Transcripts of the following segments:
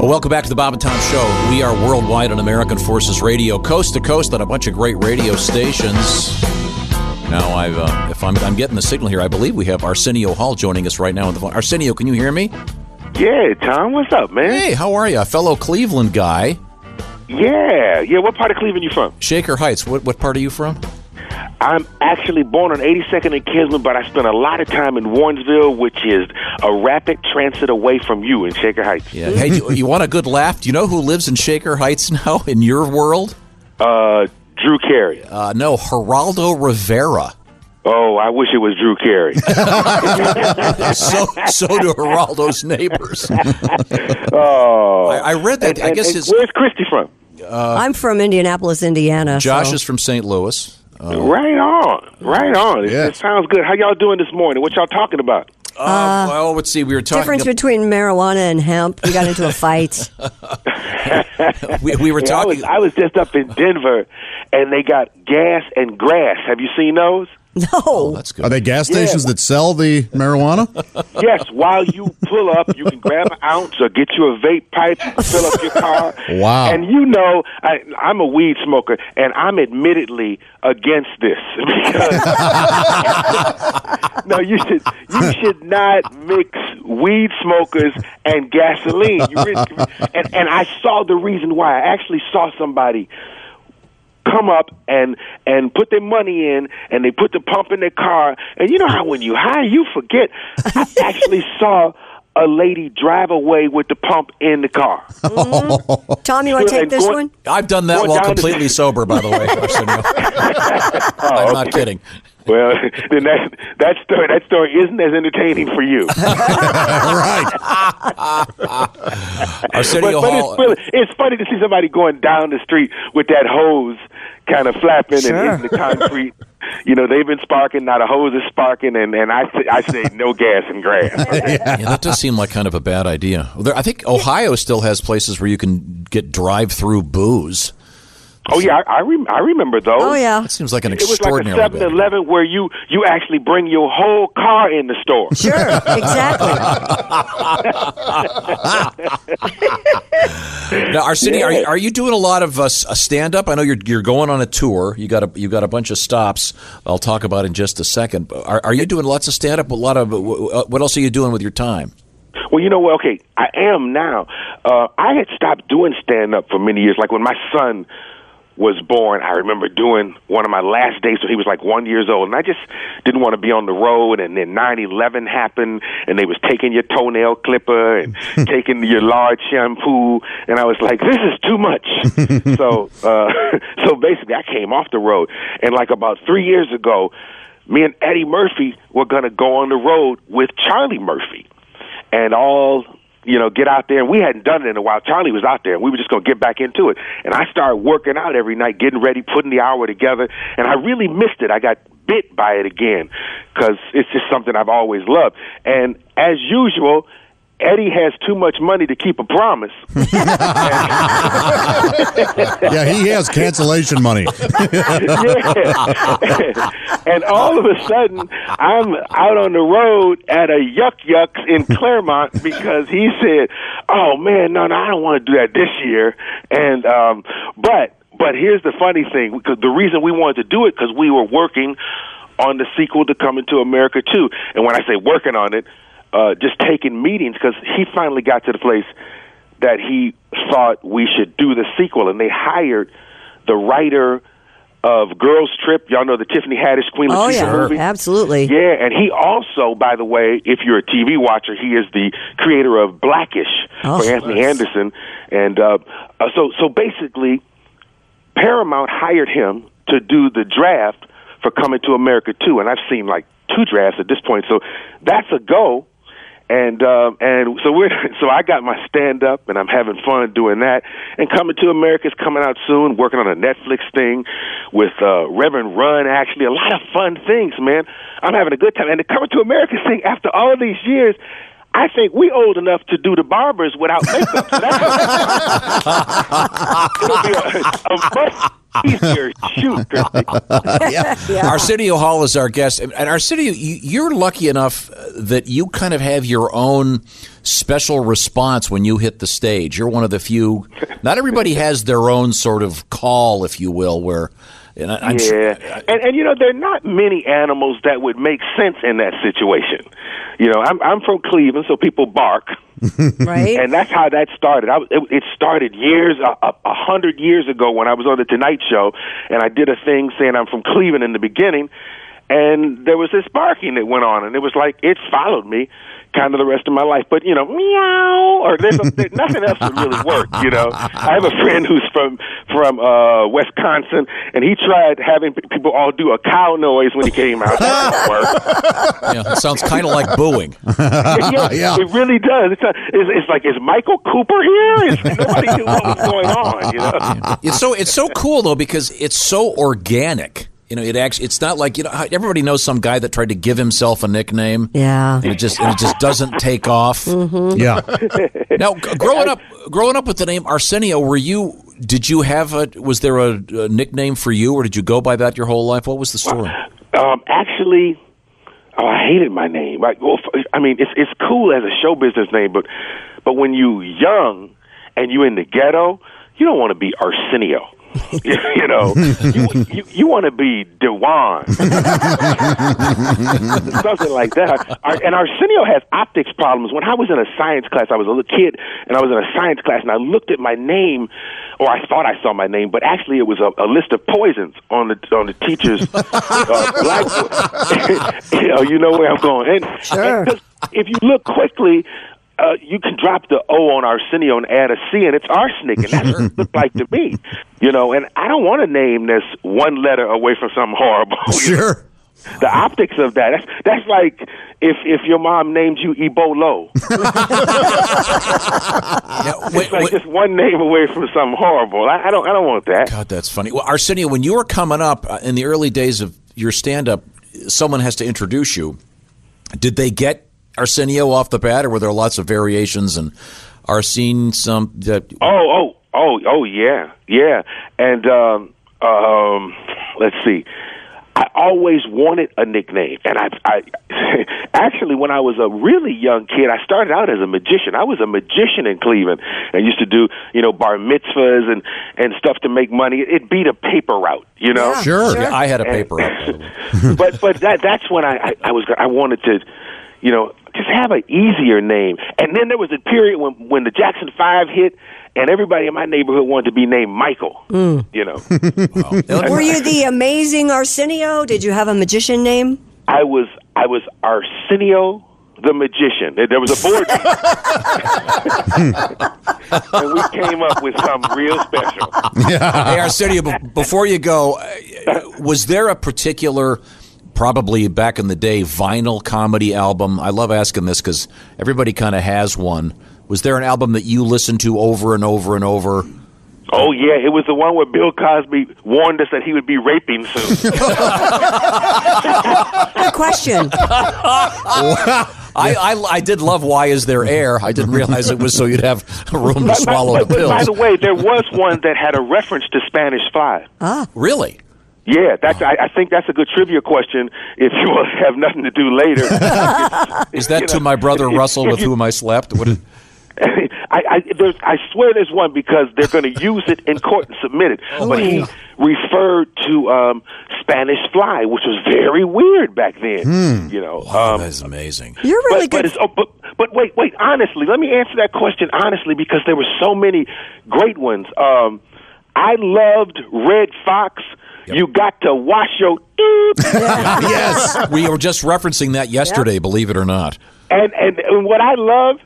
Well, welcome back to the Bob and Tom Show. We are worldwide on American Forces Radio, coast to coast on a bunch of great radio stations. Now, I've, uh, if I'm, I'm getting the signal here, I believe we have Arsenio Hall joining us right now on the phone. Arsenio, can you hear me? Yeah, Tom, what's up, man? Hey, how are you? A fellow Cleveland guy. Yeah, yeah. What part of Cleveland you from? Shaker Heights. What, what part are you from? I'm actually born on 82nd and Kinsman, but I spent a lot of time in Warrensville, which is a rapid transit away from you in Shaker Heights. Yeah. hey, do, you want a good laugh? Do you know who lives in Shaker Heights now in your world? Uh, Drew Carey. Uh, no, Geraldo Rivera. Oh, I wish it was Drew Carey. so, so do Geraldo's neighbors. oh, I, I read that. And- I guess and his where's Christy from? I'm from Indianapolis, Indiana. Josh so- is from St. Louis. Uh, right on, right on. It, Yeah. it sounds good. How y'all doing this morning? What y'all talking about? uh, well, let's see. We were talking. difference between marijuana and hemp. We got into a fight. we, we were Yeah, I talking. was I was just up in Denver, and they got gas and grass. Have you seen those? No. oh, that's good. Are they gas stations that sell the marijuana? Yes, while you pull up, you can grab an ounce or get you a vape pipe, you fill up your car. Wow. And you know, I, I'm a weed smoker, and I'm admittedly against this because no, you should you should not mix weed smokers and gasoline. You really, and and I saw the reason why. I actually saw somebody come up and and put their money in and they put the pump in their car and you know how when you high you forget i actually saw a lady drive away with the pump in the car mm-hmm. Tom, you want to take this going- one? I've done that while down the- completely sober, by the way. Oh, I'm not oh, kidding. Well then that that story that story isn't as entertaining for you right. but, Arsenio but Hall. it's really it's funny to see somebody going down the street with that hose kind of flapping Sure. and hitting the concrete you know they've been sparking now the hose is sparking and and i say, i say no gas and grass Yeah, that does seem like kind of a bad idea. There, I think Ohio still has places where you can get drive-through booze. Oh yeah, I I, rem- I remember those. Oh, yeah. That seems like an extraordinary. It was like a extraordinary. 7-Eleven where you you actually bring your whole car in the store. Sure, exactly. Now, Arsenio, are, you- are you doing a lot of uh, uh, stand-up? I know you're you're going on a tour. You got a you got a bunch of stops. I'll talk about in just a second. But Are, are you doing lots of stand-up? A lot of uh, what else are you doing with your time? Well, you know what? Okay, I am now. Uh, I had stopped doing stand up for many years. Like when my son was born, I remember doing one of my last days so he was like one years old, and I just didn't want to be on the road. And then nine eleven happened, and they was taking your toenail clipper and taking your large shampoo, and I was like, this is too much. so, uh, so basically, I came off the road, and like about three years ago. Me and Eddie Murphy were going to go on the road with Charlie Murphy and all you know get out there. And we hadn't done it in a while. Charlie was out there and we were just going to get back into it. And i started working out every night getting ready putting the hour together and i really missed it. I got bit by it again because it's just something i've always loved. And as usual Eddie has too much money to keep a promise. Yeah, he has cancellation money. yeah. and all of a sudden, I'm out on the road at a Yuk Yuk's in Claremont because he said, "Oh man, no, no, I don't want to do that this year." And um, but but here's the funny thing: because the reason we wanted to do it because we were working on the sequel to Coming to America too. And when I say working on it, uh, just taking meetings because he finally got to the place that he thought we should do the sequel, and they hired the writer of Girls Trip. Y'all know the Tiffany Haddish Queen Oh, yeah, movie. absolutely. Yeah, and he also, by the way, if you're a TV watcher, he is the creator of Blackish Oh, for Anthony nice. Anderson, and uh, uh, so so basically, Paramount hired him to do the draft for Coming to America too, and I've seen like two drafts at this point, so that's a go. And uh, and so we're so I got my stand up and I'm having fun doing that. And Coming to America is coming out soon. Working on a Netflix thing with uh, Reverend Run. Actually, a lot of fun things, man. I'm having a good time. And the Coming to America thing after all these years. I think we old enough to do the barbers without makeup. So that's a, a much easier shoot, Christy. yeah. Arsenio Hall is our guest, and Arsenio, you- you're lucky enough uh, that you kind of have your own special response when you hit the stage. You're one of the few. Not everybody has their own sort of call, if you will, where. And I, I'm sure- Yeah, and and you know there are not many animals that would make sense in that situation. You know, I'm I'm from Cleveland, so people bark, Right? and that's how that started. I, it, it started years a, a a hundred years ago when I was on the Tonight Show, and I did a thing saying I'm from Cleveland in the beginning, and there was this barking that went on, and it was like it followed me. Kind of the rest of my life, but you know, meow, or there's a, there, nothing else would really work. You know, I have a friend who's from from uh, Wisconsin, and he tried having people all do a cow noise when he came out. That didn't work. yeah, it sounds kind of like booing. yeah, Yeah. it really does. It's, a, it's, it's like, is Michael Cooper here? Is, nobody knew what was going on. You know? It's so it's so cool though because it's so organic. You know, it actually it's not like you know everybody knows some guy that tried to give himself a nickname. yeah. And it just and it just doesn't take off. Yeah. Now, growing up, growing up with the name Arsenio, were you? Did you have a? Was there a, a nickname for you, or did you go by that your whole life? What was the story? Um, actually, oh, I hated my name. Like, well, f- I mean, it's it's cool as a show business name, but but when you young and you in the ghetto, you don't want to be Arsenio. You, you know, you you, you want to be Dewan, something like that. Ar- And Arsenio has optics problems. When I was in a science class, I was a little kid, and I was in a science class, and I looked at my name, or I thought I saw my name, but actually it was a, a list of poisons on the on the teacher's uh, blackboard. you know, you know where I'm going. And, Sure. and if you look quickly. Uh, you can drop the O on Arsenio and add a C, and it's arsenic, and that's what it looked like to me. You know, and I don't want a name that's one letter away from something horrible. Sure. the optics of that. That's that's like if if your mom named you Ebolo. Wait, It's like wait- just one name away from something horrible. I, I don't I don't want that. God, that's funny. Well, Arsenio, when you were coming up uh, in the early days of your stand-up, someone has to introduce you. Did they get Arsenio off the bat, or were there lots of variations? And are Arsene, some that Oh oh oh oh yeah yeah. And um um let's see. I always wanted a nickname, and I, I actually, when I was a really young kid, I started out as a magician. I was a magician in Cleveland, and used to do, you know, bar mitzvahs and and stuff to make money. It beat a paper route, you know. Yeah. Sure. Yeah, I had a paper out. by but but that that's when I, I I was I wanted to, you know, just have an easier name. And then there was a period when when the Jackson Five hit, and everybody in my neighborhood wanted to be named Michael. You know, Were you the amazing Arsenio? Did you have a magician name? I was I was Arsenio the magician. There there was a board, and we came up with something real special. Hey, Arsenio, before you go, uh, was there a particular, probably back in the day, vinyl comedy album? I love asking this because everybody kind of has one. Was there an album that you listened to over and over and over? Oh yeah, it was the one where Bill Cosby warned us that he would be raping soon. Good question. I, I, I did love Why Is There Air? I didn't realize it was so you'd have room to swallow but, the but by pills. the way, there was one that had a reference to Spanish Fly. Ah. Really? Yeah, that's. I, I think that's a good trivia question. If you have nothing to do later, Is that to know, my brother if- Russell if with you- whom I slept? What is, I, I, there's, I swear there's one because they're going to use it in court and submit it. But he referred to um, Spanish Fly, which was very weird back then. You know, oh, um, that's amazing. You're really but, but, good. it's, oh, but but wait wait honestly, let me answer that question honestly because there were so many great ones. Um, I loved Redd Foxx. You got to wash your yes. We were just referencing that yesterday, believe it or not. and, and and what I love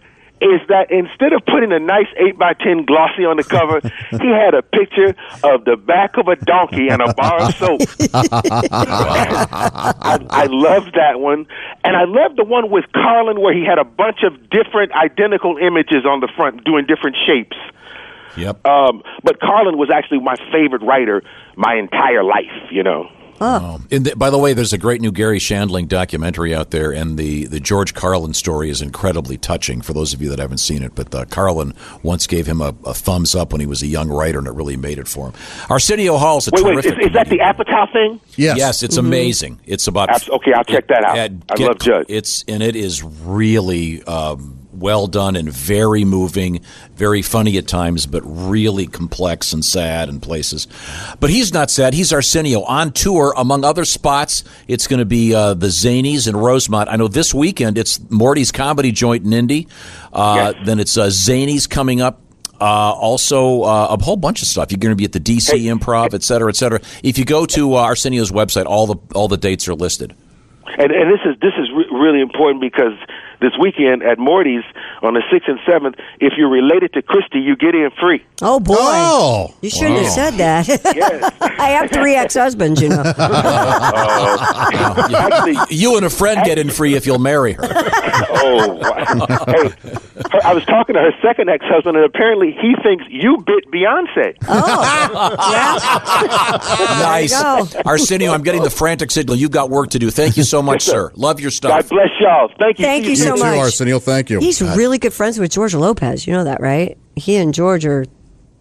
is that instead of putting a nice eight by ten glossy on the cover, he had a picture of the back of a donkey and a bar of soap. I, I loved that one, and I love the one with Carlin where he had a bunch of different identical images on the front doing different shapes. Yep. Um, but Carlin was actually my favorite writer my entire life. You know. Um, and th- by the way, there's a great new Garry Shandling documentary out there, and the, the George Carlin story is incredibly touching for those of you that haven't seen it. But uh, Carlin once gave him a, a thumbs up when he was a young writer, and it really made it for him. Arsenio Hall is a Wait, wait, is, terrific. is that the Apatow thing? Yes. Yes, it's amazing. It's about Abs- okay, I'll check that out. I love Judd. It's and it is really um, well done and very moving, very funny at times, but really complex and sad in places. But he's not sad. He's Arsenio on tour among other spots. It's going to be uh, the Zanies in Rosemont. I know this weekend it's Morty's Comedy Joint in Indy. Uh, Yes. Then it's uh, Zanies coming up. Uh, also, uh, a whole bunch of stuff. You're going to be at the DC Improv, et cetera, et cetera. If you go to uh, Arsenio's website, all the all the dates are listed. And, and this is this is re- really important because this weekend at Morty's on the sixth and seventh, if you're related to Christy, you get in free. Oh boy. Oh. You shouldn't have said that. Yes. I have three ex-husbands, you know. Uh, actually, You and a friend get in free if you'll marry her. oh, wow. hey, her, I was talking to her second ex-husband, and apparently he thinks you bit Beyonce. Oh, nice. Arsenio, I'm getting the frantic signal. You've got work to do. Thank you so much, sir. Love your stuff. God bless y'all. Thank you. Thank See you so You too, much. Arsenio. Thank you. He's really good friends with George Lopez. You know that, right? He and George are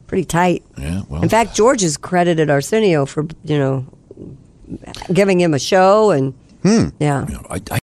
pretty tight. Yeah, well. In fact, George has credited Arsenio for, you know, giving him a show and hmm. yeah. I, I